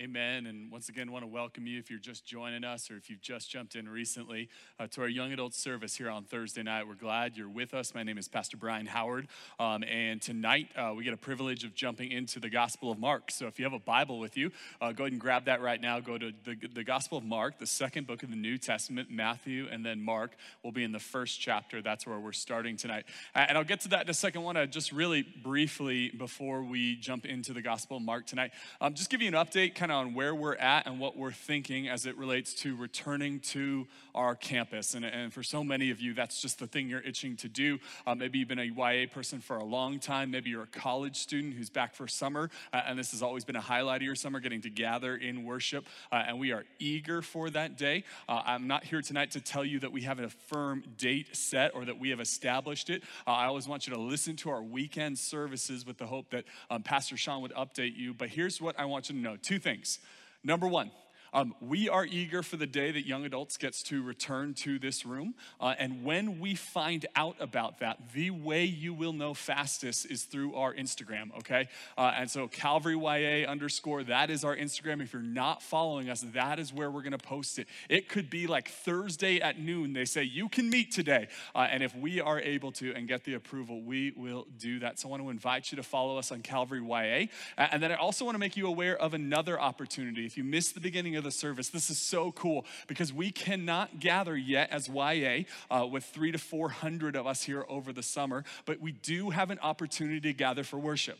Amen. And once again, want to welcome you if you're just joining us or if you've just jumped in recently uh, to our young adult service here on Thursday night. We're glad you're with us. My name is Pastor Brian Howard. Um, and tonight uh, we get a privilege of jumping into the Gospel of Mark. So if you have a Bible with you, uh, go ahead and grab that right now. Go to the, the Gospel of Mark, the second book of the New Testament. Matthew and then Mark will be in the first chapter. That's where we're starting tonight. And I'll get to that in a second. I want to just really briefly, before we jump into the Gospel of Mark tonight, um, just give you an update kind kind of on where we're at and what we're thinking as it relates to returning to our campus. And, and for so many of you, that's just the thing you're itching to do. Uh, maybe you've been a YA person for a long time. Maybe you're a college student who's back for summer, uh, and this has always been a highlight of your summer, getting to gather in worship. Uh, and we are eager for that day. Uh, I'm not here tonight to tell you that we have a firm date set or that we have established it. Uh, I always want you to listen to our weekend services with the hope that um, Pastor Shawn would update you. But here's what I want you to know two things things. Number one, um, we are eager for the day that young adults gets to return to this room. Uh, and when we find out about that, the way you will know fastest is through our Instagram, okay? Uh, and so Calvary YA underscore, that is our Instagram. If you're not following us, that is where we're gonna post it. It could be like Thursday at noon. They say, you can meet today. Uh, and if we are able to and get the approval, we will do that. So I want to invite you to follow us on Calvary YA. And then I also wanna make you aware of another opportunity. If you missed the beginning of of the service. This is so cool because we cannot gather yet as YA uh, with three to 400 of us here over the summer, but we do have an opportunity to gather for worship.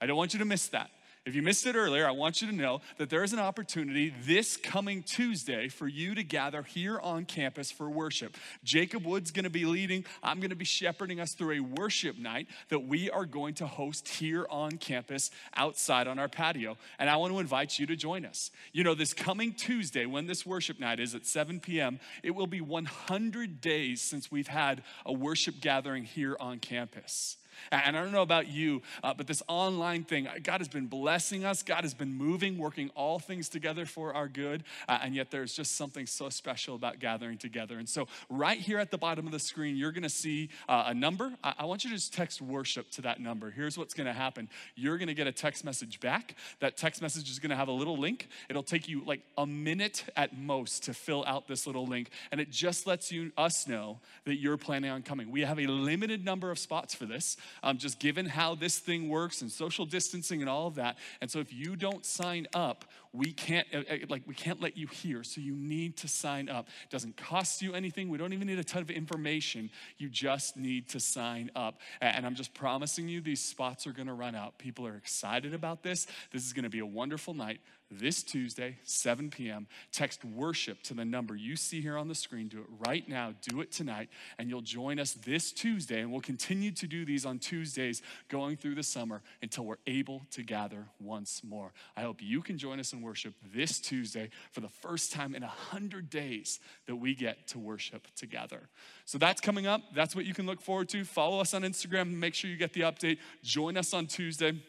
I don't want you to miss that. If you missed it earlier, I want you to know that there is an opportunity this coming Tuesday for you to gather here on campus for worship. Jacob Wood's gonna be leading, I'm gonna be shepherding us through a worship night that we are going to host here on campus outside on our patio. And I want to invite you to join us. You know, this coming Tuesday, when this worship night is at 7 p.m., it will be 100 days since we've had a worship gathering here on campus. And I don't know about you, uh, but this online thing, God has been blessing us. God has been moving, working all things together for our good. Uh, and yet there's just something so special about gathering together. And so, right here at the bottom of the screen, you're going to see uh, a number. I-, I want you to just text worship to that number. Here's what's going to happen you're going to get a text message back. That text message is going to have a little link. It'll take you like a minute at most to fill out this little link. And it just lets you us know that you're planning on coming. We have a limited number of spots for this um, just given how this thing works and social distancing and all of that. And so if you don't sign up, we can't uh, uh, like we can't let you hear. So you need to sign up. It doesn't cost you anything. We don't even need a ton of information. You just need to sign up. And I'm just promising you these spots are going to run out. People are excited about this. This is going to be a wonderful night this Tuesday, 7 p.m. Text worship to the number you see here on the screen. Do it right now. Do it tonight. And you'll join us this Tuesday. And we'll continue to do these on Tuesdays going through the summer until we're able to gather once more. I hope you can join us in worship this Tuesday for the first time in 100 days that we get to worship together. So that's coming up. That's what you can look forward to. Follow us on Instagram. Make sure you get the update. Join us on Tuesday.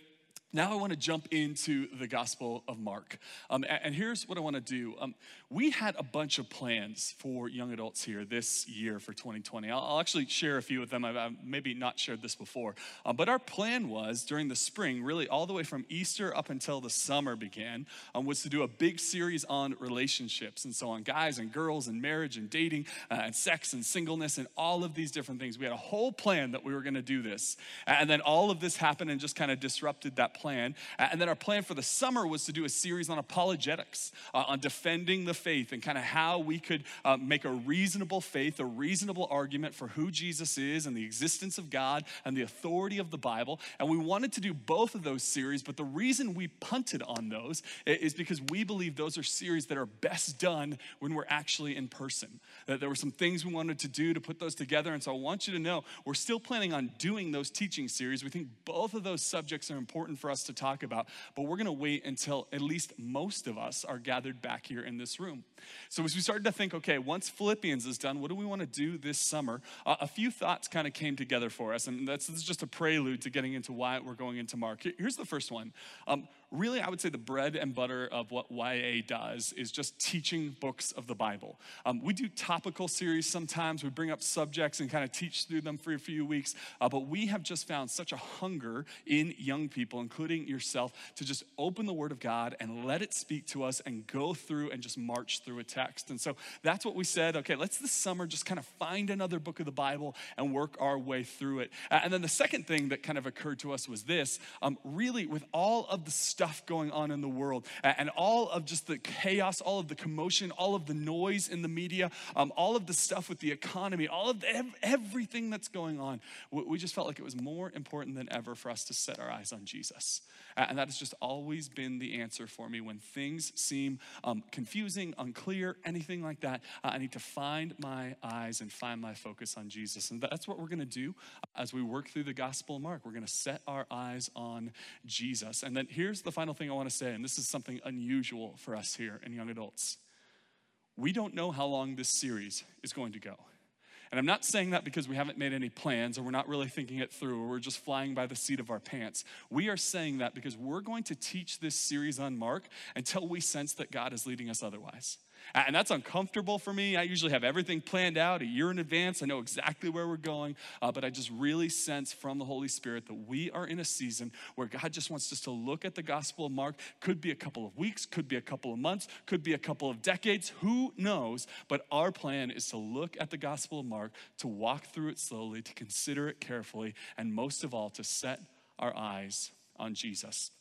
Now I want to jump into the Gospel of Mark. Um, and here's what I want to do. Um, we had a bunch of plans for young adults here this year for 2020. I'll, I'll actually share a few of them. I've, I've maybe not shared this before. Um, but our plan was during the spring, really all the way from Easter up until the summer began, um, was to do a big series on relationships and so on guys and girls and marriage and dating uh, and sex and singleness and all of these different things. We had a whole plan that we were going to do this. And then all of this happened and just kind of disrupted that plan plan. And then our plan for the summer was to do a series on apologetics, uh, on defending the faith and kind of how we could uh, make a reasonable faith, a reasonable argument for who Jesus is and the existence of God and the authority of the Bible. And we wanted to do both of those series, but the reason we punted on those is because we believe those are series that are best done when we're actually in person. That there were some things we wanted to do to put those together. And so I want you to know we're still planning on doing those teaching series. We think both of those subjects are important for us to talk about, but we're going to wait until at least most of us are gathered back here in this room. So as we started to think, okay, once Philippians is done, what do we want to do this summer? Uh, a few thoughts kind of came together for us, and that's, is just a prelude to getting into why we're going into Mark. Here's the first one. Um, really, I would say the bread and butter of what YA does is just teaching books of the Bible. Um, we do topical series sometimes. We bring up subjects and kind of teach through them for a few weeks. Uh, but we have just found such a hunger in young people, including yourself to just open the Word of God and let it speak to us and go through and just march through a text. And so that's what we said. Okay, let's this summer just kind of find another book of the Bible and work our way through it. And then the second thing that kind of occurred to us was this um, really, with all of the stuff going on in the world and all of just the chaos, all of the commotion, all of the noise in the media, um, all of the stuff with the economy, all of the, everything that's going on, we just felt like it was more important than ever for us to set our eyes on Jesus. And that has just always been the answer for me when things seem um, confusing, unclear, anything like that. Uh, I need to find my eyes and find my focus on Jesus. And that's what we're going to do as we work through the Gospel of Mark. We're going to set our eyes on Jesus. And then here's the final thing I want to say, and this is something unusual for us here in young adults. We don't know how long this series is going to go. And I'm not saying that because we haven't made any plans or we're not really thinking it through or we're just flying by the seat of our pants. We are saying that because we're going to teach this series on Mark until we sense that God is leading us otherwise. And that's uncomfortable for me. I usually have everything planned out a year in advance. I know exactly where we're going, uh, but I just really sense from the Holy Spirit that we are in a season where God just wants us to look at the Gospel of Mark. Could be a couple of weeks, could be a couple of months, could be a couple of decades, who knows? But our plan is to look at the Gospel of Mark, to walk through it slowly, to consider it carefully, and most of all, to set our eyes on Jesus.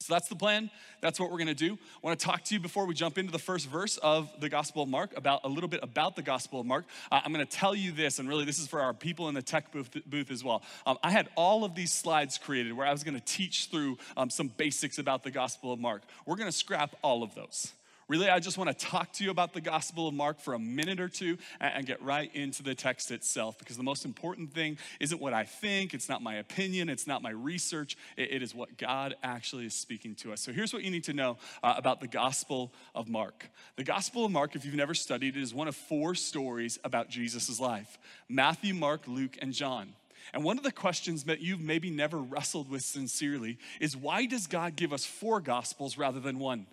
So that's the plan. That's what we're going to do. I want to talk to you before we jump into the first verse of the Gospel of Mark about a little bit about the Gospel of Mark. Uh, I'm going to tell you this, and really this is for our people in the tech booth, booth as well. Um, I had all of these slides created where I was going to teach through um, some basics about the Gospel of Mark. We're going to scrap all of those. Really, I just want to talk to you about the Gospel of Mark for a minute or two and get right into the text itself because the most important thing isn't what I think, it's not my opinion, it's not my research, it is what God actually is speaking to us. So here's what you need to know uh, about the Gospel of Mark. The Gospel of Mark, if you've never studied it, is one of four stories about Jesus' life Matthew, Mark, Luke, and John. And one of the questions that you've maybe never wrestled with sincerely is why does God give us four gospels rather than one?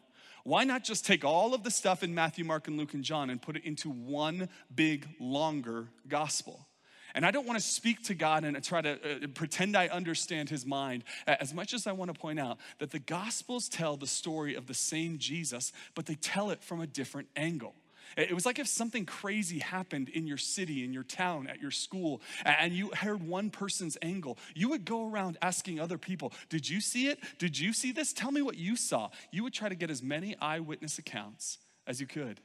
Why not just take all of the stuff in Matthew, Mark, and Luke, and John and put it into one big, longer gospel? And I don't want to speak to God and try to uh, pretend I understand his mind as much as I want to point out that the Gospels tell the story of the same Jesus, but they tell it from a different angle. It was like if something crazy happened in your city, in your town, at your school, and you heard one person's angle. You would go around asking other people, Did you see it? Did you see this? Tell me what you saw. You would try to get as many eyewitness accounts as you could.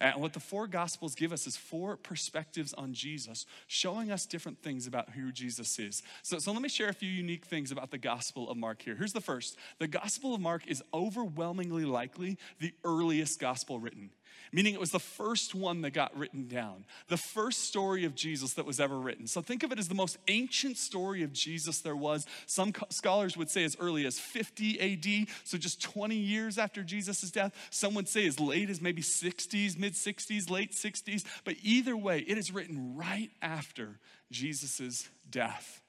And what the four gospels give us is four perspectives on Jesus, showing us different things about who Jesus is. So, so let me share a few unique things about the gospel of Mark here. Here's the first the gospel of Mark is overwhelmingly likely the earliest gospel written meaning it was the first one that got written down, the first story of Jesus that was ever written. So think of it as the most ancient story of Jesus there was. Some scholars would say as early as 50 AD, so just 20 years after Jesus' death. Some would say as late as maybe 60s, mid 60s, late 60s. But either way, it is written right after Jesus' death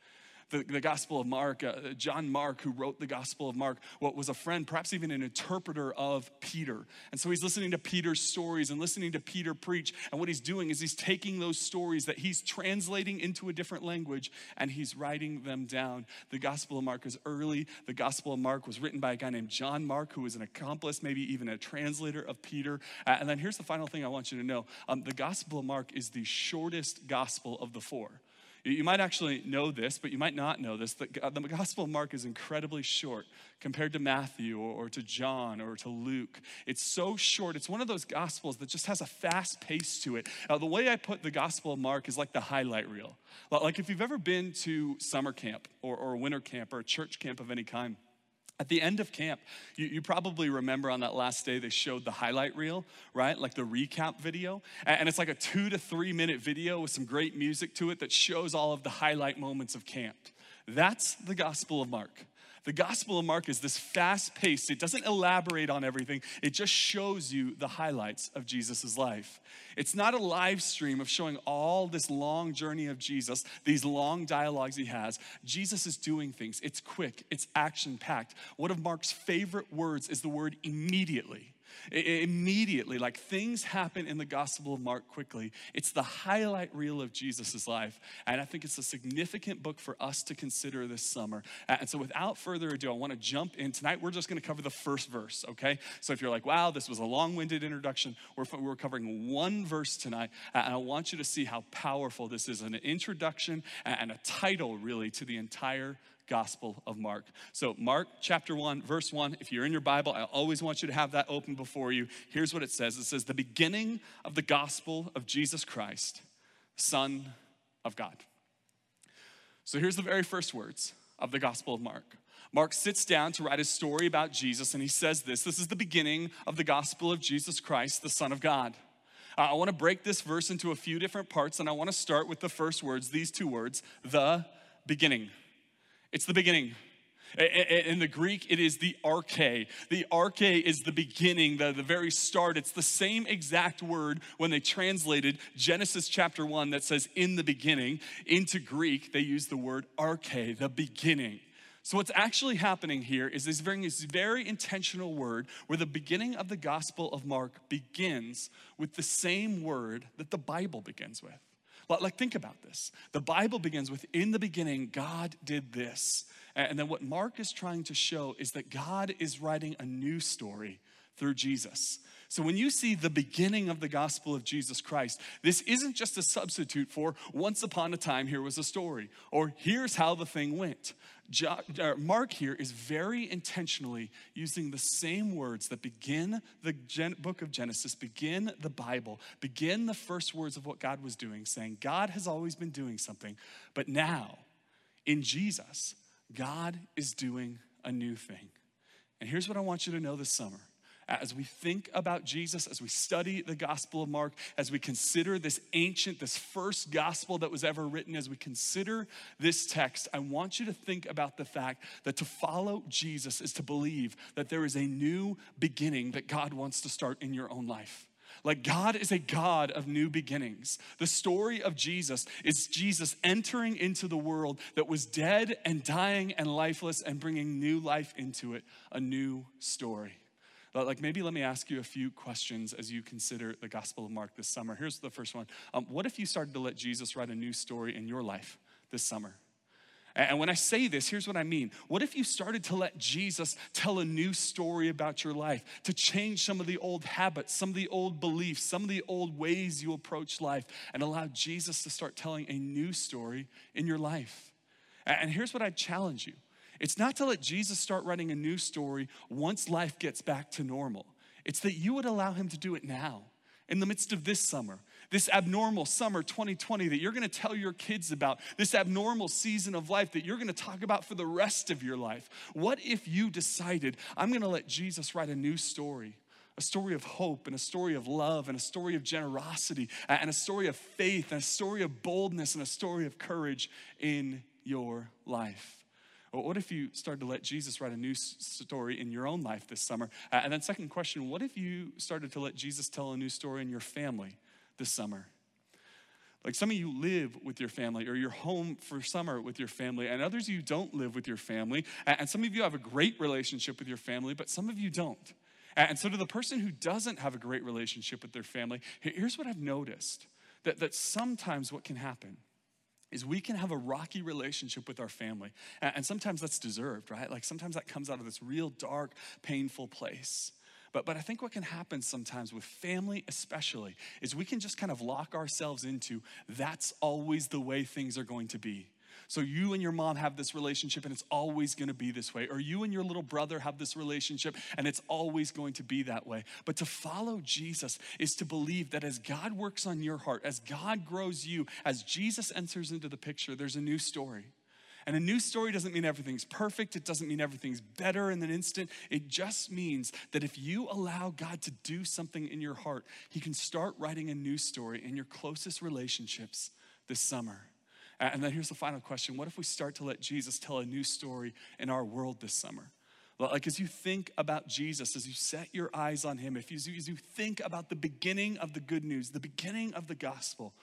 the, the Gospel of Mark, uh, John Mark, who wrote the Gospel of Mark, what was a friend, perhaps even an interpreter of Peter. And so he's listening to Peter's stories and listening to Peter preach. And what he's doing is he's taking those stories that he's translating into a different language and he's writing them down. The Gospel of Mark is early. The Gospel of Mark was written by a guy named John Mark, who was an accomplice, maybe even a translator of Peter. Uh, and then here's the final thing I want you to know um, the Gospel of Mark is the shortest gospel of the four. You might actually know this, but you might not know this. That the Gospel of Mark is incredibly short compared to Matthew or, to John or to Luke. It's so short. It's one of those Gospels that just has a fast pace to it. Now, the way I put the Gospel of Mark is like the highlight reel. Like if you've ever been to summer camp or, or winter camp or a church camp of any kind, at the end of camp, you, you, probably remember on that last day they showed the highlight reel, right? Like the recap video. And it's like a two to three minute video with some great music to it that shows all of the highlight moments of camp. That's the Gospel of Mark. The Gospel of Mark is this fast paced, it doesn't elaborate on everything, it just shows you the highlights of Jesus' life. It's not a live stream of showing all this long journey of Jesus, these long dialogues he has. Jesus is doing things, it's quick, it's action packed. One of Mark's favorite words is the word immediately. Immediately, like things happen in the Gospel of Mark quickly. It's the highlight reel of Jesus' life. And I think it's a significant book for us to consider this summer. And so, without further ado, I want to jump in. Tonight, we're just going to cover the first verse, okay? So, if you're like, wow, this was a long winded introduction, we're, we're covering one verse tonight. And I want you to see how powerful this is an introduction and a title, really, to the entire Gospel of Mark. So, Mark chapter 1, verse 1, if you're in your Bible, I always want you to have that open before you. Here's what it says it says, The beginning of the gospel of Jesus Christ, Son of God. So, here's the very first words of the Gospel of Mark. Mark sits down to write his story about Jesus, and he says this This is the beginning of the gospel of Jesus Christ, the Son of God. Uh, I want to break this verse into a few different parts, and I want to start with the first words, these two words, the beginning. It's the beginning. In the Greek, it is the arche. The arche is the beginning, the, the very start. It's the same exact word when they translated Genesis chapter 1 that says in the beginning. Into Greek, they use the word arche, the beginning. So, what's actually happening here is this very, this very intentional word where the beginning of the Gospel of Mark begins with the same word that the Bible begins with. But like, think about this. The Bible begins with, in the beginning, God did this. And then what Mark is trying to show is that God is writing a new story through Jesus. So when you see the beginning of the gospel of Jesus Christ, this isn't just a substitute for once upon a time here was a story or here's how the thing went. Mark here is very intentionally using the same words that begin the book of Genesis, begin the Bible, begin the first words of what God was doing, saying, God has always been doing something, but now in Jesus, God is doing a new thing. And here's what I want you to know this summer as we think about Jesus, as we study the Gospel of Mark, as we consider this ancient, this first gospel that was ever written, as we consider this text, I want you to think about the fact that to follow Jesus is to believe that there is a new beginning that God wants to start in your own life. Like God is a God of new beginnings. The story of Jesus is Jesus entering into the world that was dead and dying and lifeless and bringing new life into it, a new story. Like, maybe let me ask you a few questions as you consider the Gospel of Mark this summer. Here's the first one um, What if you started to let Jesus write a new story in your life this summer? And when I say this, here's what I mean. What if you started to let Jesus tell a new story about your life, to change some of the old habits, some of the old beliefs, some of the old ways you approach life, and allow Jesus to start telling a new story in your life? And here's what I challenge you it's not to let Jesus start writing a new story once life gets back to normal. It's that you would allow him to do it now, in the midst of this summer, this abnormal summer 2020 that you're gonna tell your kids about, this abnormal season of life that you're gonna talk about for the rest of your life. What if you decided, I'm gonna let Jesus write a new story? A story of hope and a story of love and a story of generosity and a story of faith and a story of boldness and a story of courage in your life. Well, what if you started to let Jesus write a new story in your own life this summer? Uh, and then, second question, what if you started to let Jesus tell a new story in your family this summer? Like some of you live with your family or you're home for summer with your family, and others you don't live with your family. And some of you have a great relationship with your family, but some of you don't. And so, to the person who doesn't have a great relationship with their family, here's what I've noticed that, that sometimes what can happen is we can have a rocky relationship with our family. And sometimes that's deserved, right? Like sometimes that comes out of this real dark, painful place. But, but I think what can happen sometimes with family, especially, is we can just kind of lock ourselves into that's always the way things are going to be. So you and your mom have this relationship and it's always going to be this way. Or you and your little brother have this relationship and it's always going to be that way. But to follow Jesus is to believe that as God works on your heart, as God grows you, as Jesus enters into the picture, there's a new story. And a new story doesn't mean everything's perfect. It doesn't mean everything's better in an instant. It just means that if you allow God to do something in your heart, He can start writing a new story in your closest relationships this summer. And then here's the final question What if we start to let Jesus tell a new story in our world this summer? Like, as you think about Jesus, as you set your eyes on him, if you, as you think about the beginning of the good news, the beginning of the gospel,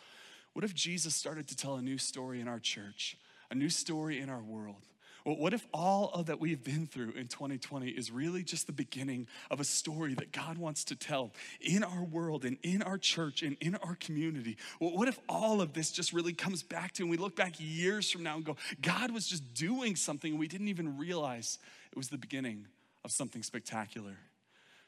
what if Jesus started to tell a new story in our church, a new story in our world? Well, what if all of that we've been through in 2020 is really just the beginning of a story that God wants to tell in our world and in our church and in our community? Well, what if all of this just really comes back to and we look back years from now and go, God was just doing something and we didn't even realize it was the beginning of something spectacular?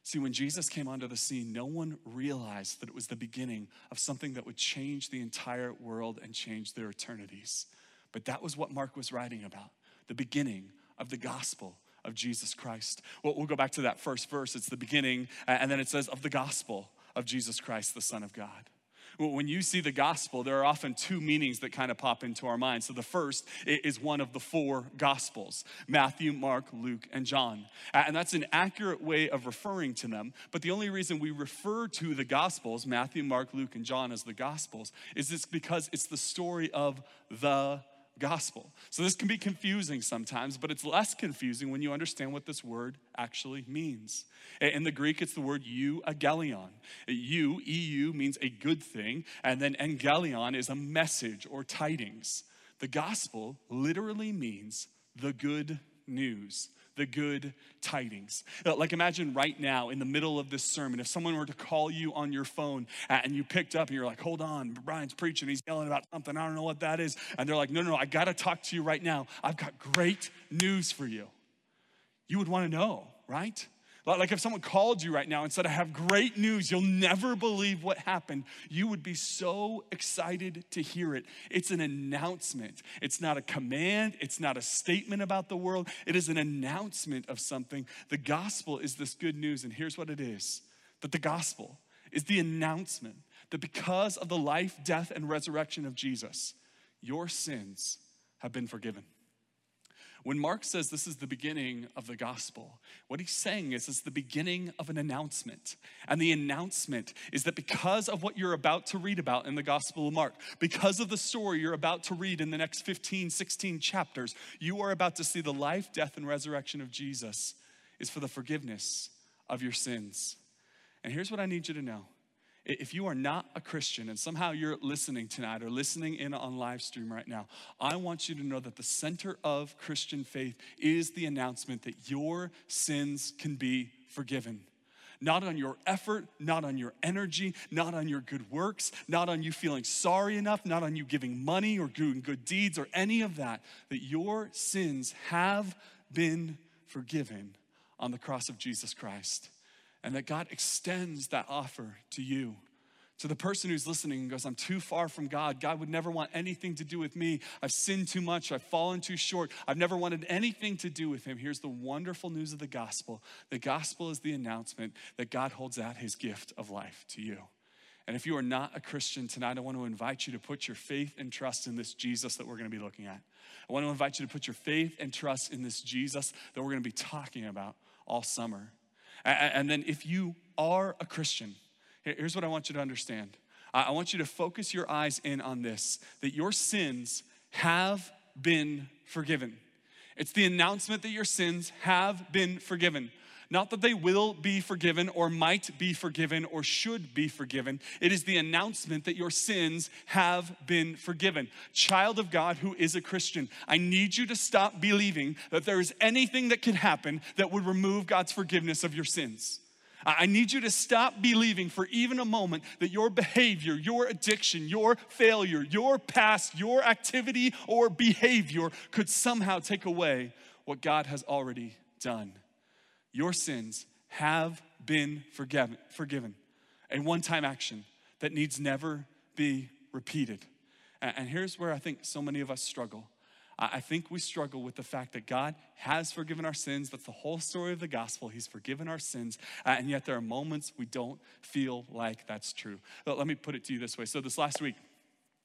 See, when Jesus came onto the scene, no one realized that it was the beginning of something that would change the entire world and change their eternities. But that was what Mark was writing about the beginning of the gospel of Jesus Christ. Well, we'll go back to that first verse. It's the beginning, uh, and then it says, of the gospel of Jesus Christ, the Son of God. Well, when you see the gospel, there are often two meanings that kind of pop into our minds. So the first is one of the four gospels Matthew, Mark, Luke, and John. And that's an accurate way of referring to them. But the only reason we refer to the gospels, Matthew, Mark, Luke, and John, as the gospels, is this because it's the story of the gospel. So this can be confusing sometimes, but it's less confusing when you understand what this word actually means. In the Greek, it's the word euangelion. Eu, EU, means a good thing, and then angelion is a message or tidings. The gospel literally means the good news the good tidings. Uh, like, imagine right now in the middle of this sermon, if someone were to call you on your phone uh, and you picked up and you're like, hold on, Brian's preaching, he's yelling about something, I don't know what that is. And they're like, no, no, no, I gotta talk to you right now. I've got great news for you. You would wanna know, right? Like if someone called you right now and said, I have great news, you'll never believe what happened, you would be so excited to hear it. It's an announcement. It's not a command, it's not a statement about the world, it is an announcement of something. The gospel is this good news, and here's what it is that the gospel is the announcement that because of the life, death, and resurrection of Jesus, your sins have been forgiven. When Mark says this is the beginning of the gospel, what he's saying is it's the beginning of an announcement. And the announcement is that because of what you're about to read about in the gospel of Mark, because of the story you're about to read in the next 15, 16 chapters, you are about to see the life, death, and resurrection of Jesus is for the forgiveness of your sins. And here's what I need you to know if you are not a Christian and somehow you're listening tonight or listening in on live stream right now, I want you to know that the center of Christian faith is the announcement that your sins can be forgiven. Not on your effort, not on your energy, not on your good works, not on you feeling sorry enough, not on you giving money or doing good deeds or any of that, that your sins have been forgiven on the cross of Jesus Christ and that God extends that offer to you. To the person who's listening and goes, I'm too far from God. God would never want anything to do with me. I've sinned too much. I've fallen too short. I've never wanted anything to do with Him. Here's the wonderful news of the gospel the gospel is the announcement that God holds out His gift of life to you. And if you are not a Christian tonight, I want to invite you to put your faith and trust in this Jesus that we're going to be looking at. I want to invite you to put your faith and trust in this Jesus that we're going to be talking about all summer. And then if you are a Christian, here's what I want you to understand. I want you to focus your eyes in on this that your sins have been forgiven. It's the announcement that your sins have been forgiven. Not that they will be forgiven or might be forgiven or should be forgiven. It is the announcement that your sins have been forgiven. Child of God who is a Christian, I need you to stop believing that there is anything that could happen that would remove God's forgiveness of your sins. I need you to stop believing for even a moment that your behavior, your addiction, your failure, your past, your activity or behavior could somehow take away what God has already done. Your sins have been forgiven, forgiven. A one time action that needs never be repeated. And here's where I think so many of us struggle. I think we struggle with the fact that God has forgiven our sins. That's the whole story of the gospel. He's forgiven our sins. and yet there are moments we don't feel like that's true. But let me put it to you this way. So, this last week,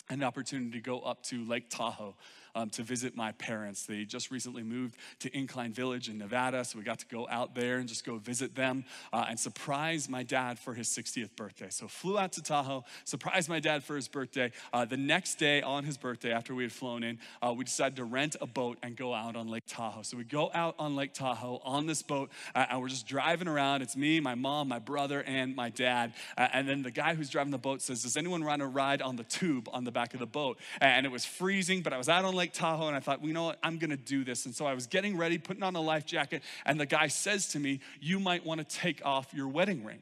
I had an opportunity to go up to Lake Tahoe um, to visit my parents. They just recently moved to Incline Village in Nevada, so we got to go out there and just go visit them uh, and surprise my dad for his 60th birthday. So flew out to Tahoe, surprised my dad for his birthday. Uh, the next day on his birthday, after we had flown in, uh, we decided to rent a boat and go out on Lake Tahoe. So we go out on Lake Tahoe on this boat, uh, and we're just driving around. It's me, my mom, my brother, and my dad. Uh, and then the guy who's driving the boat says, "Does anyone want to ride on the tube on the back of the boat?" And it was freezing, but I was out on Lake Lake Tahoe and I thought, well, you know what? I'm gonna do this. And so I was getting ready, putting on a life jacket, and the guy says to me, You might wanna take off your wedding ring.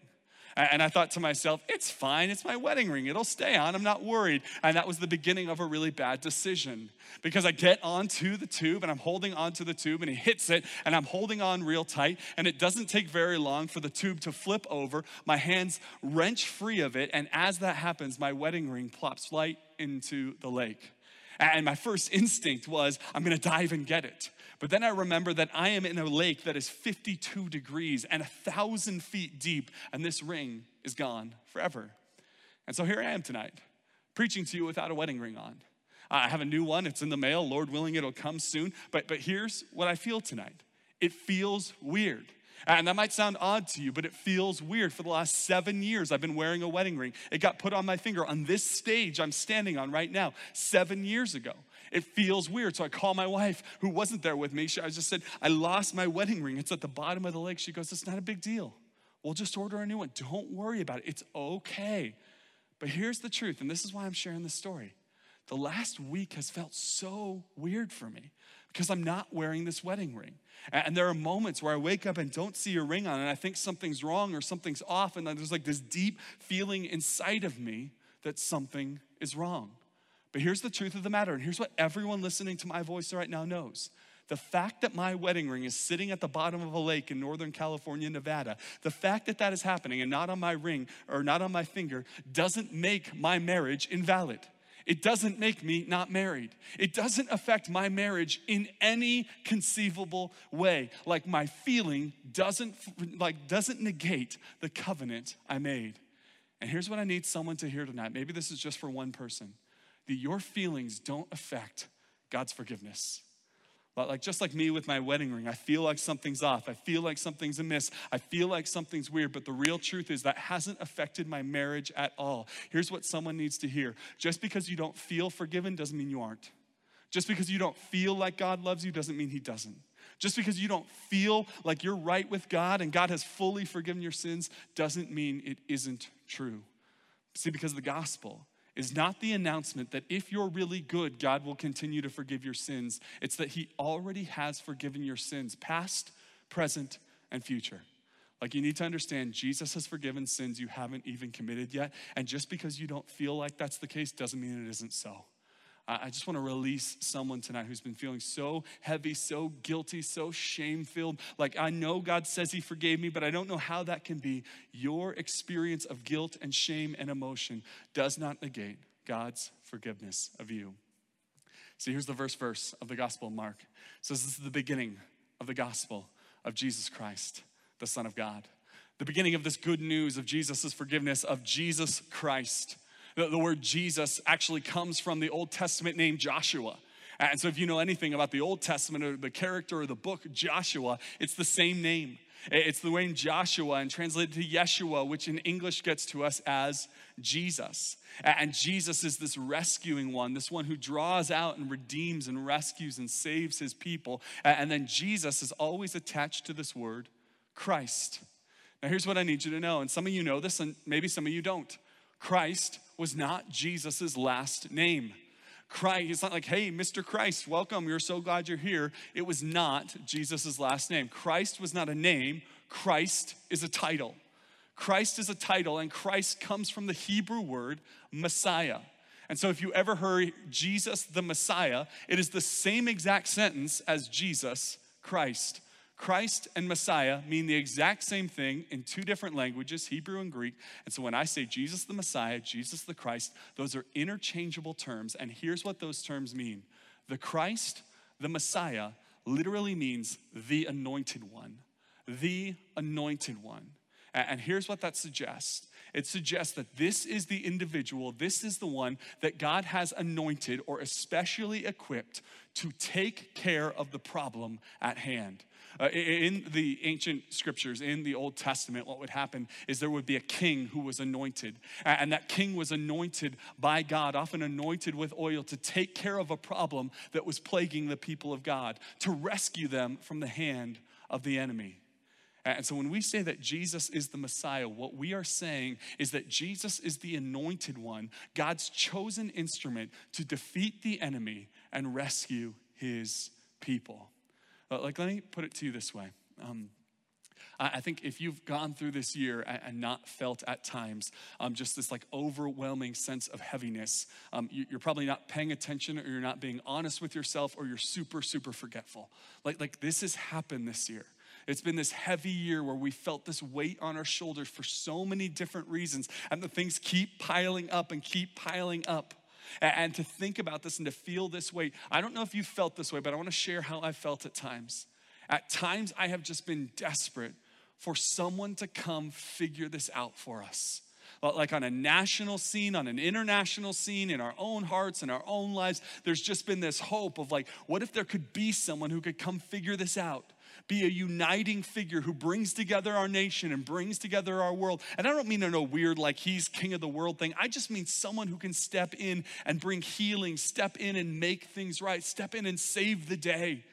And I thought to myself, it's fine, it's my wedding ring, it'll stay on, I'm not worried. And that was the beginning of a really bad decision because I get onto the tube and I'm holding onto the tube and he hits it and I'm holding on real tight. And it doesn't take very long for the tube to flip over. My hands wrench free of it. And as that happens, my wedding ring plops right into the lake. And my first instinct was, I'm gonna dive and get it. But then I remember that I am in a lake that is 52 degrees and a thousand feet deep, and this ring is gone forever. And so here I am tonight, preaching to you without a wedding ring on. I have a new one, it's in the mail. Lord willing, it'll come soon. But, but here's what I feel tonight it feels weird. And that might sound odd to you, but it feels weird. For the last seven years, I've been wearing a wedding ring. It got put on my finger on this stage I'm standing on right now, seven years ago. It feels weird. So I call my wife, who wasn't there with me. She, I just said, I lost my wedding ring. It's at the bottom of the lake. She goes, It's not a big deal. We'll just order a new one. Don't worry about it. It's okay. But here's the truth, and this is why I'm sharing this story. The last week has felt so weird for me because I'm not wearing this wedding ring. And there are moments where I wake up and don't see a ring on, and I think something's wrong or something's off, and there's like this deep feeling inside of me that something is wrong. But here's the truth of the matter, and here's what everyone listening to my voice right now knows. The fact that my wedding ring is sitting at the bottom of a lake in Northern California, Nevada, the fact that that is happening and not on my ring or not on my finger doesn't make my marriage invalid. It doesn't make me not married. It doesn't affect my marriage in any conceivable way. Like my feeling doesn't like doesn't negate the covenant I made. And here's what I need someone to hear tonight. Maybe this is just for one person. That your feelings don't affect God's forgiveness. But like just like me with my wedding ring, I feel like something's off. I feel like something's amiss. I feel like something's weird, but the real truth is that hasn't affected my marriage at all. Here's what someone needs to hear. Just because you don't feel forgiven doesn't mean you aren't. Just because you don't feel like God loves you doesn't mean he doesn't. Just because you don't feel like you're right with God and God has fully forgiven your sins doesn't mean it isn't true. See, because of the gospel is not the announcement that if you're really good, God will continue to forgive your sins. It's that He already has forgiven your sins, past, present, and future. Like you need to understand, Jesus has forgiven sins you haven't even committed yet. And just because you don't feel like that's the case doesn't mean it isn't so. I just want to release someone tonight who's been feeling so heavy, so guilty, so shame filled. Like, I know God says He forgave me, but I don't know how that can be. Your experience of guilt and shame and emotion does not negate God's forgiveness of you. See, here's the verse verse of the Gospel of Mark. Says this is the beginning of the gospel of Jesus Christ, the Son of God. The beginning of this good news of Jesus' forgiveness, of Jesus Christ. The, the word Jesus actually comes from the Old Testament name Joshua. And so, if you know anything about the Old Testament or the character or the book Joshua, it's the same name. It's the name Joshua and translated to Yeshua, which in English gets to us as Jesus. And Jesus is this rescuing one, this one who draws out and redeems and rescues and saves his people. And then Jesus is always attached to this word, Christ. Now, here's what I need you to know, and some of you know this, and maybe some of you don't. Christ was not Jesus' last name. Christ, it's not like, hey, Mr. Christ, welcome, we're so glad you're here. It was not Jesus' last name. Christ was not a name, Christ is a title. Christ is a title, and Christ comes from the Hebrew word Messiah. And so, if you ever heard Jesus the Messiah, it is the same exact sentence as Jesus Christ. Christ and Messiah mean the exact same thing in two different languages, Hebrew and Greek. And so when I say Jesus the Messiah, Jesus the Christ, those are interchangeable terms. And here's what those terms mean the Christ, the Messiah, literally means the anointed one. The anointed one. And here's what that suggests it suggests that this is the individual, this is the one that God has anointed or especially equipped to take care of the problem at hand. Uh, in the ancient scriptures, in the Old Testament, what would happen is there would be a king who was anointed. And that king was anointed by God, often anointed with oil, to take care of a problem that was plaguing the people of God, to rescue them from the hand of the enemy. And so when we say that Jesus is the Messiah, what we are saying is that Jesus is the anointed one, God's chosen instrument to defeat the enemy and rescue his people. Uh, like, let me put it to you this way. Um, I think if you've gone through this year and not felt at times um, just this like overwhelming sense of heaviness, um, you're probably not paying attention or you're not being honest with yourself or you're super, super forgetful. Like, like this has happened this year. It's been this heavy year where we felt this weight on our shoulders for so many different reasons, and the things keep piling up and keep piling up. And to think about this and to feel this way. I don't know if you felt this way, but I want to share how I felt at times. At times, I have just been desperate for someone to come figure this out for us like on a national scene, on an international scene, in our own hearts, in our own lives, there's just been this hope of like, what if there could be someone who could come figure this out? Be a uniting figure who brings together our nation and brings together our world. And I don't mean in a weird, like he's king of the world thing. I just mean someone who can step in and bring healing, step in and make things right, step in and save the day.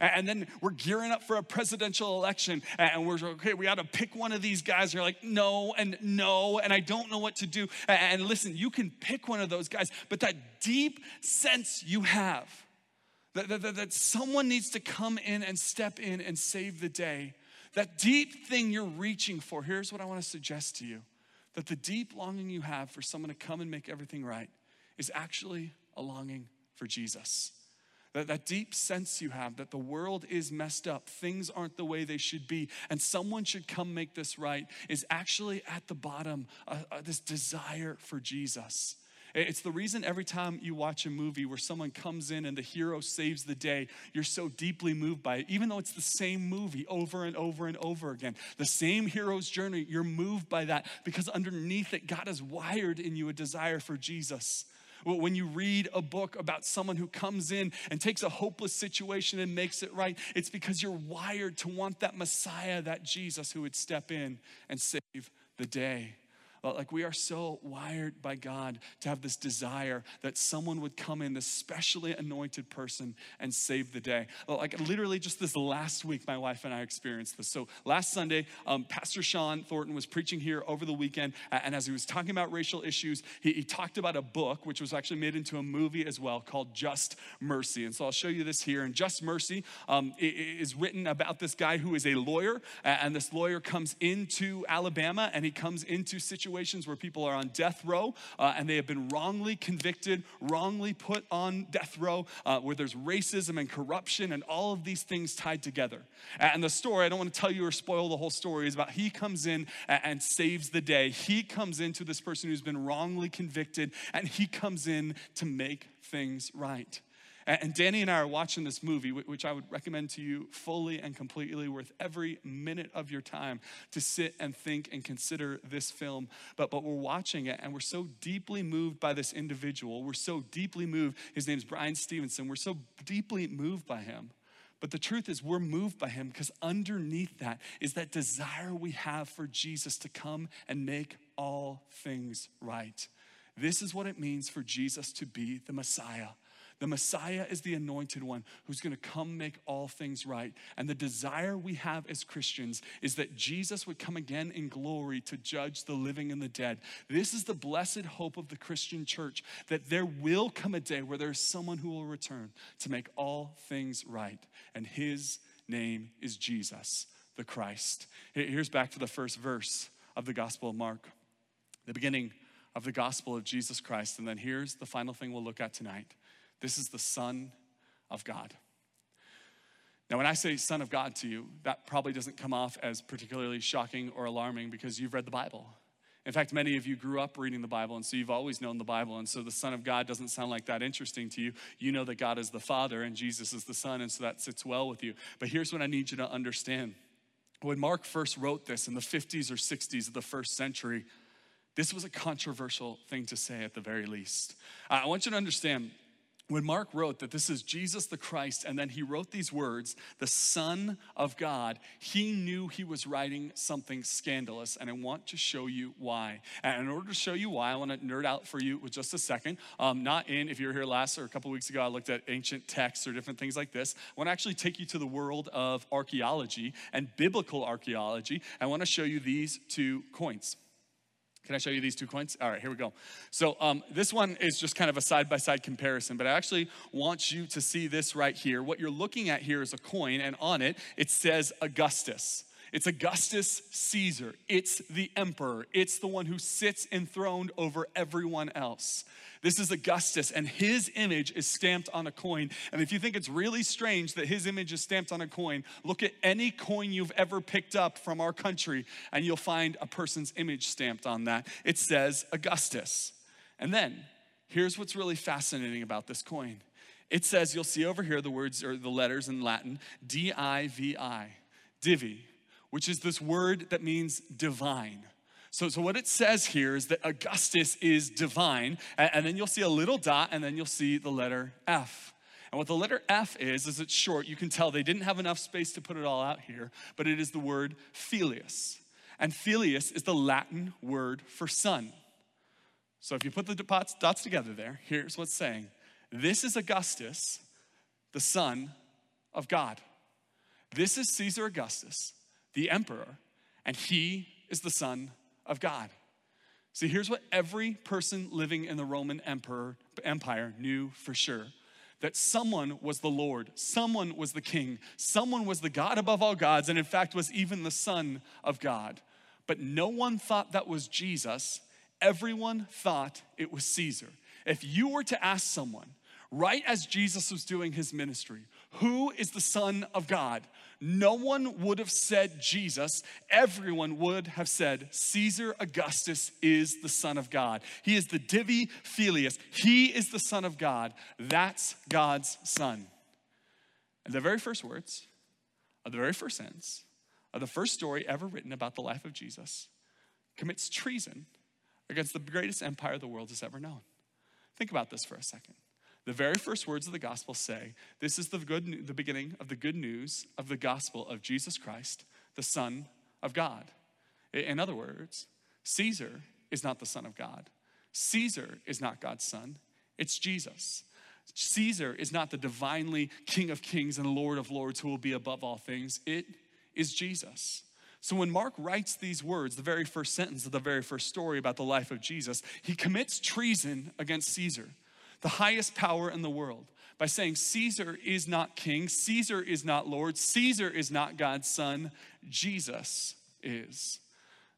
And then we're gearing up for a presidential election, and we're okay, we got to pick one of these guys. You're like, no, and no, and I don't know what to do. And listen, you can pick one of those guys, but that deep sense you have that, that, that, someone needs to come in and step in and save the day. That deep thing you're reaching for, here's what I want to suggest to you that the deep longing you have for someone to come and make everything right is actually a longing for Jesus. That, that deep sense you have that the world is messed up, things aren't the way they should be, and someone should come make this right is actually at the bottom, uh, uh, this desire for Jesus. It's the reason every time you watch a movie where someone comes in and the hero saves the day, you're so deeply moved by it, even though it's the same movie over and over and over again. The same hero's journey, you're moved by that because underneath it, God has wired in you a desire for Jesus. When you read a book about someone who comes in and takes a hopeless situation and makes it right, it's because you're wired to want that Messiah, that Jesus who would step in and save the day. Like we are so wired by God to have this desire that someone would come in, this specially anointed person, and save the day. Like literally, just this last week, my wife and I experienced this. So last Sunday, um, Pastor Shawn Thornton was preaching here over the weekend, and as he was talking about racial issues, he, he talked about a book which was actually made into a movie as well called Just Mercy. And so I'll show you this here. And Just Mercy um, is written about this guy who is a lawyer, and this lawyer comes into Alabama and he comes into situations situations where people are on death row uh, and they have been wrongly convicted, wrongly put on death row, uh, where there's racism and corruption and all of these things tied together. And the story, I don't want to tell you or spoil the whole story, is about he comes in and saves the day. He comes into this person who's been wrongly convicted and he comes in to make things right. And Danny and I are watching this movie, which I would recommend to you fully and completely worth every minute of your time to sit and think and consider this film. But, but we're watching it and we're so deeply moved by this individual. We're so deeply moved. His name's Bryan Stevenson. We're so deeply moved by him. But the truth is, we're moved by him because underneath that is that desire we have for Jesus to come and make all things right. This is what it means for Jesus to be the Messiah. The Messiah is the anointed one who's going to come make all things right. And the desire we have as Christians is that Jesus would come again in glory to judge the living and the dead. This is the blessed hope of the Christian church that there will come a day where there's someone who will return to make all things right. And his name is Jesus, the Christ. Here's back to the first verse of the Gospel of Mark, the beginning of the gospel of Jesus Christ. And then here's the final thing we'll look at tonight this is the Son of God. Now, when I say Son of God to you, that probably doesn't come off as particularly shocking or alarming because you've read the Bible. In fact, many of you grew up reading the Bible, and so you've always known the Bible, and so the Son of God doesn't sound like that interesting to you. You know that God is the Father and Jesus is the Son, and so that sits well with you. But here's what I need you to understand. When Mark first wrote this in the 50s or 60s of the first century, this was a controversial thing to say at the very least. I want you to understand when Mark wrote that this is Jesus the Christ, and then he wrote these words, the Son of God, he knew he was writing something scandalous, and I want to show you why. And in order to show you why, I want to nerd out for you with just a second. Um, not in, if you were here last or a couple weeks ago, I looked at ancient texts or different things like this. I want to actually take you to the world of archaeology and biblical archaeology. I want to show you these two coins. Can I show you these two coins? All right, here we go. So um, this one is just kind of a side-by-side comparison, but I actually want you to see this right here. What you're looking at here is a coin, and on it, it says Augustus. It's Augustus Caesar. It's the emperor. It's the one who sits enthroned over everyone else. This is Augustus, and his image is stamped on a coin. And if you think it's really strange that his image is stamped on a coin, look at any coin you've ever picked up from our country, and you'll find a person's image stamped on that. It says Augustus. And then, here's what's really fascinating about this coin it says, you'll see over here the words or the letters in Latin, D I V I, divi, which is this word that means divine. So, so what it says here is that Augustus is divine, and, and then you'll see a little dot, and then you'll see the letter F. And what the letter F is, is it's short. You can tell they didn't have enough space to put it all out here, but it is the word filius. And filius is the Latin word for son. So if you put the dots, dots together there, here's what's saying this is Augustus, the son of God. This is Caesar Augustus, the emperor, and he is the son of God. See, here's what every person living in the Roman emperor, Empire knew for sure that someone was the Lord, someone was the king, someone was the God above all gods, and in fact was even the Son of God. But no one thought that was Jesus, everyone thought it was Caesar. If you were to ask someone, right as Jesus was doing his ministry, who is the Son of God? No one would have said Jesus. Everyone would have said Caesar Augustus is the Son of God. He is the Divi Filius. He is the Son of God. That's God's Son. And the very first words of the very first sentence of the first story ever written about the life of Jesus commits treason against the greatest empire the world has ever known. Think about this for a second. The very first words of the gospel say, This is the, good, the beginning of the good news of the gospel of Jesus Christ, the Son of God. In other words, Caesar is not the Son of God. Caesar is not God's Son, it's Jesus. Caesar is not the divinely King of Kings and Lord of Lords who will be above all things. It is Jesus. So when Mark writes these words, the very first sentence of the very first story about the life of Jesus, he commits treason against Caesar the highest power in the world by saying Caesar is not king, Caesar is not Lord, Caesar is not God's son, Jesus is.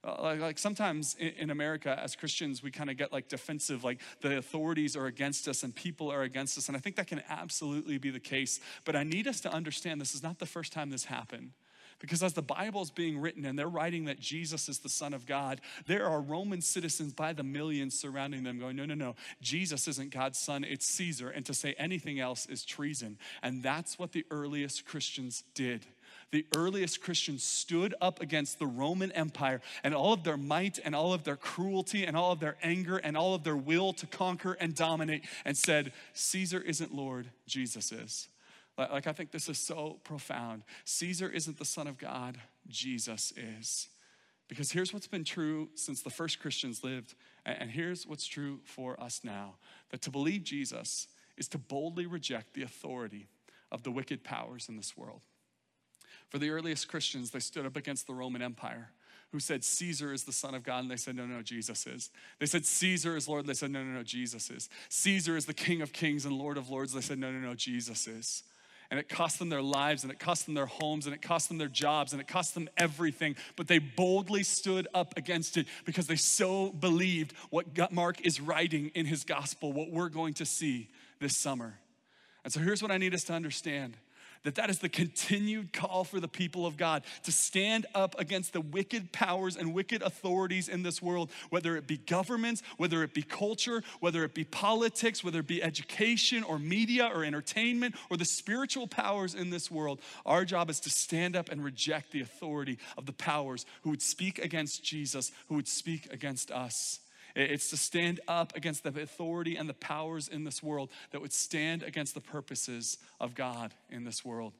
Uh, like, like, sometimes in, in America, as Christians, we kind of get like defensive, like the authorities are against us and people are against us. And I think that can absolutely be the case. But I need us to understand this is not the first time this happened. Because as the Bible is being written and they're writing that Jesus is the Son of God, there are Roman citizens by the millions surrounding them going, no, no, no, Jesus isn't God's Son, it's Caesar. And to say anything else is treason. And that's what the earliest Christians did the earliest Christians stood up against the Roman Empire and all of their might and all of their cruelty and all of their anger and all of their will to conquer and dominate and said, Caesar isn't Lord, Jesus is. Like, I think this is so profound. Caesar isn't the Son of God, Jesus is. Because here's what's been true since the first Christians lived, and here's what's true for us now that to believe Jesus is to boldly reject the authority of the wicked powers in this world. For the earliest Christians, they stood up against the Roman Empire who said Caesar is the Son of God, and they said, no, no, Jesus is. They said Caesar is Lord, they said, no, no, no, Jesus is. Caesar is the King of Kings and Lord of Lords, they said, no, no, no, Jesus is and it cost them their lives and it cost them their homes and it cost them their jobs and it cost them everything. But they boldly stood up against it because they so believed what Mark is writing in his gospel, what we're going to see this summer. And so here's what I need us to understand that that is the continued call for the people of God to stand up against the wicked powers and wicked authorities in this world, whether it be governments, whether it be culture, whether it be politics, whether it be education or media or entertainment or the spiritual powers in this world. Our job is to stand up and reject the authority of the powers who would speak against Jesus, who would speak against us. It's to stand up against the authority and the powers in this world that would stand against the purposes of God in this world.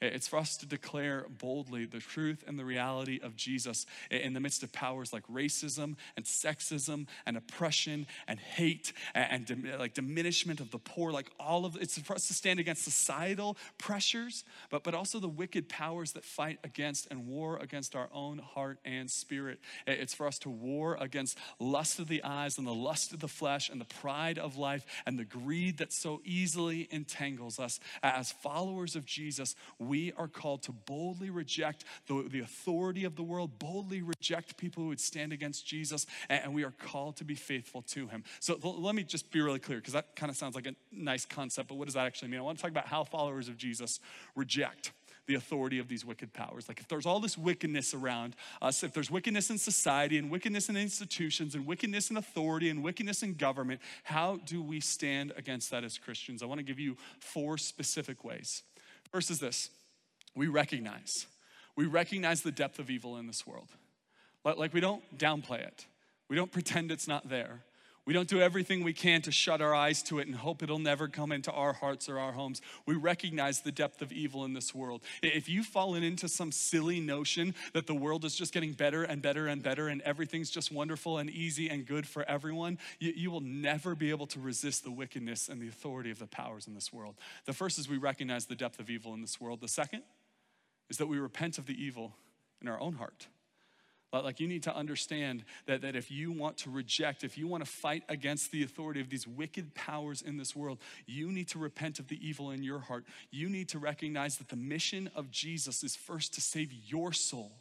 It's for us to declare boldly the truth and the reality of Jesus in the midst of powers like racism and sexism and oppression and hate and, like diminishment of the poor. Like all of it's for us to stand against societal pressures, but but also the wicked powers that fight against and war against our own heart and spirit. It's for us to war against lust of the eyes and the lust of the flesh and the pride of life and the greed that so easily entangles us. As followers of Jesus, we are called to boldly reject the, the authority of the world, boldly reject people who would stand against Jesus, and, and we are called to be faithful to him. So let me just be really clear, because that kind of sounds like a nice concept, but what does that actually mean? I want to talk about how followers of Jesus reject the authority of these wicked powers. Like, if there's all this wickedness around us, if there's wickedness in society and wickedness in institutions and wickedness in authority and wickedness in government, how do we stand against that as Christians? I want to give you four specific ways. First is this we recognize. We recognize the depth of evil in this world. Like we don't downplay it, we don't pretend it's not there. We don't do everything we can to shut our eyes to it and hope it'll never come into our hearts or our homes. We recognize the depth of evil in this world. If you've fallen into some silly notion that the world is just getting better and better and better and everything's just wonderful and easy and good for everyone, you, you will never be able to resist the wickedness and the authority of the powers in this world. The first is we recognize the depth of evil in this world. The second is that we repent of the evil in our own heart. Like, you need to understand that, that if you want to reject, if you want to fight against the authority of these wicked powers in this world, you need to repent of the evil in your heart. You need to recognize that the mission of Jesus is first to save your soul.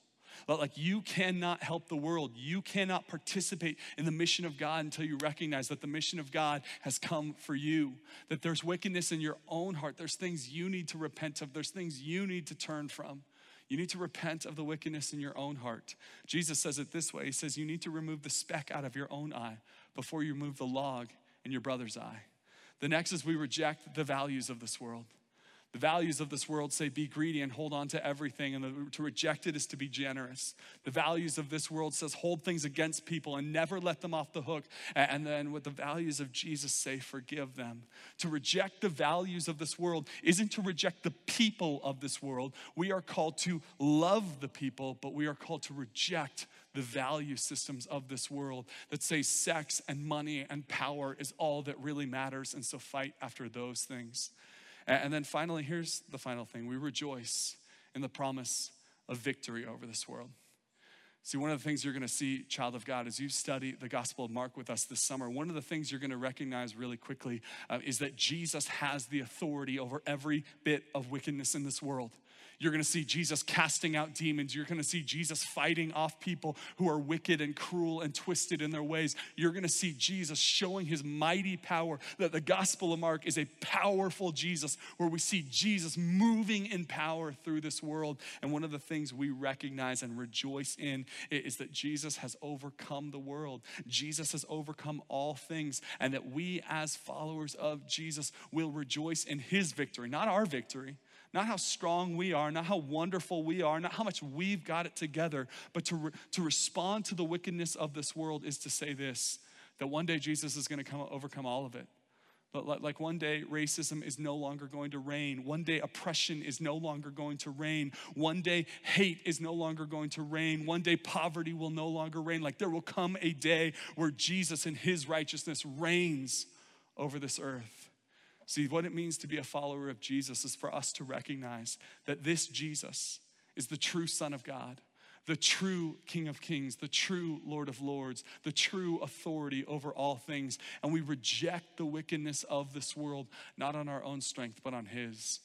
But like, you cannot help the world. You cannot participate in the mission of God until you recognize that the mission of God has come for you. That there's wickedness in your own heart. There's things you need to repent of, there's things you need to turn from. You need to repent of the wickedness in your own heart. Jesus says it this way He says, You need to remove the speck out of your own eye before you remove the log in your brother's eye. The next is we reject the values of this world. The values of this world say be greedy and hold on to everything, and the, to reject it is to be generous. The values of this world says hold things against people and never let them off the hook. And then what the values of Jesus say, forgive them. To reject the values of this world isn't to reject the people of this world. We are called to love the people, but we are called to reject the value systems of this world that say sex and money and power is all that really matters. And so fight after those things. And then finally, here's the final thing we rejoice in the promise of victory over this world. See, one of the things you're going to see, child of God, as you study the Gospel of Mark with us this summer, one of the things you're going to recognize really quickly uh, is that Jesus has the authority over every bit of wickedness in this world. You're gonna see Jesus casting out demons. You're gonna see Jesus fighting off people who are wicked and cruel and twisted in their ways. You're gonna see Jesus showing his mighty power. That the Gospel of Mark is a powerful Jesus where we see Jesus moving in power through this world. And one of the things we recognize and rejoice in is that Jesus has overcome the world. Jesus has overcome all things, and that we, as followers of Jesus, will rejoice in his victory, not our victory not how strong we are, not how wonderful we are, not how much we've got it together, but to, re- to respond to the wickedness of this world is to say this that one day Jesus is going to come overcome all of it. But like one day, racism is no longer going to reign. One day, oppression is no longer going to reign. One day, hate is no longer going to reign. One day, poverty will no longer reign. Like there will come a day where Jesus and his righteousness reigns over this earth. See, what it means to be a follower of Jesus is for us to recognize that this Jesus is the true Son of God, the true King of Kings, the true Lord of Lords, the true authority over all things. And we reject the wickedness of this world, not on our own strength, but on His.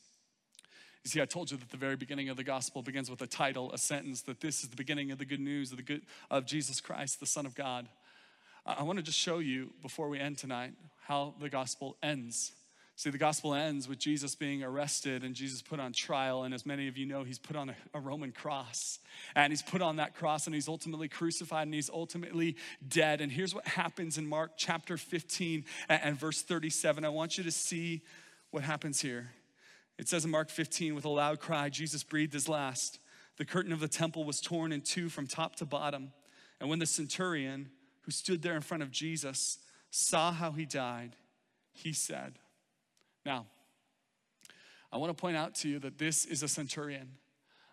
You see, I told you that the very beginning of the gospel begins with a title, a sentence, that this is the beginning of the good news of the good of Jesus Christ, the Son of God. I want to just show you before we end tonight how the gospel ends. See, the gospel ends with Jesus being arrested and Jesus put on trial. And as many of you know, he's put on a, a, Roman cross. And he's put on that cross and he's ultimately crucified and he's ultimately dead. And here's what happens in Mark chapter 15 and, and verse 37. I want you to see what happens here. It says in Mark 15, with a loud cry, Jesus breathed his last. The curtain of the temple was torn in two from top to bottom. And when the centurion, who stood there in front of Jesus, saw how he died, he said, Now, I want to point out to you that this is a centurion.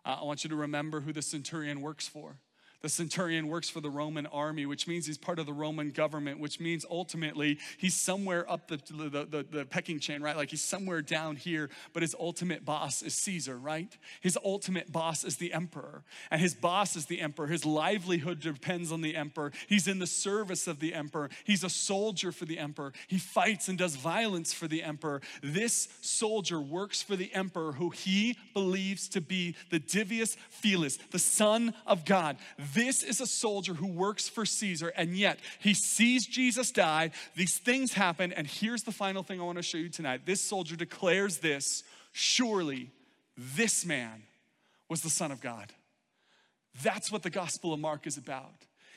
Uh, I want you to remember who the centurion works for. The centurion works for the Roman army, which means he's part of the Roman government, which means ultimately he's somewhere up the, the, the, the, pecking chain, right? Like he's somewhere down here, but his ultimate boss is Caesar, right? His ultimate boss is the emperor, and his boss is the emperor. His livelihood depends on the emperor. He's in the service of the emperor. He's a soldier for the emperor. He fights and does violence for the emperor. This soldier works for the emperor, who he believes to be the Divi Filius, the Son of God. This is a soldier who works for Caesar, and yet he sees Jesus die. These things happen, and here's the final thing I want to show you tonight. This soldier declares this surely this man was the Son of God. That's what the Gospel of Mark is about.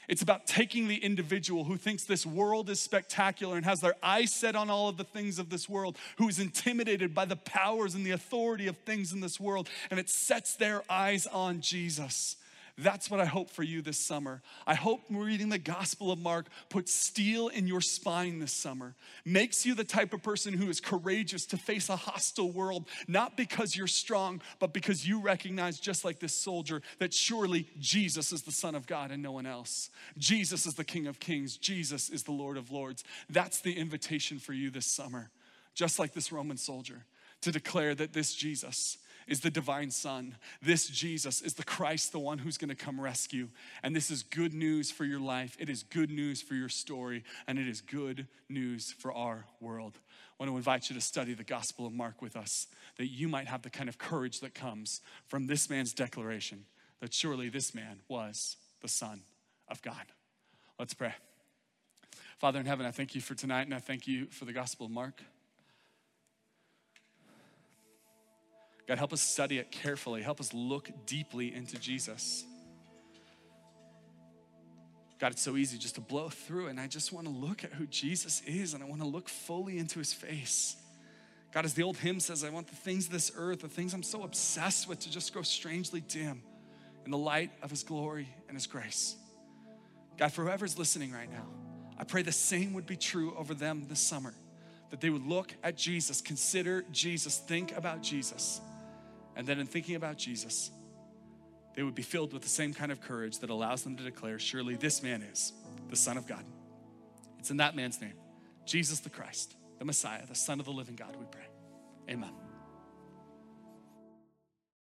It's about taking the individual who thinks this world is spectacular and has their eyes set on all of the things of this world, who is intimidated by the powers and the authority of things in this world, and it sets their eyes on Jesus. That's what I hope for you this summer. I hope reading the Gospel of Mark puts steel in your spine this summer, makes you the type of person who is courageous to face a hostile world, not because you're strong, but because you recognize, just like this soldier, that surely Jesus is the Son of God and no one else. Jesus is the King of Kings, Jesus is the Lord of Lords. That's the invitation for you this summer, just like this Roman soldier, to declare that this Jesus is the divine Son. This Jesus is the Christ, the one who's gonna come rescue. And this is good news for your life. It is good news for your story, and it is good news for our world. I want to invite you to study the Gospel of Mark with us, that you might have the kind of courage that comes from this man's declaration that surely this man was the Son of God. Let's pray. Father in heaven, I thank you for tonight, and I thank you for the Gospel of Mark. God, help us study it carefully. Help us look deeply into Jesus. God, it's so easy just to blow through, and I just want to look at who Jesus is, and I want to look fully into his face. God, as the old hymn says, I want the things of this earth, the things I'm so obsessed with, to just grow strangely dim in the light of his glory and his grace. God, for whoever's listening right now, I pray the same would be true over them this summer. That they would look at Jesus, consider Jesus, think about Jesus and then in thinking about Jesus, they would be filled with the same kind of courage that allows them to declare, Surely this man is the Son of God. It's in that man's name, Jesus the Christ, the Messiah, the Son of the living God, we pray. Amen.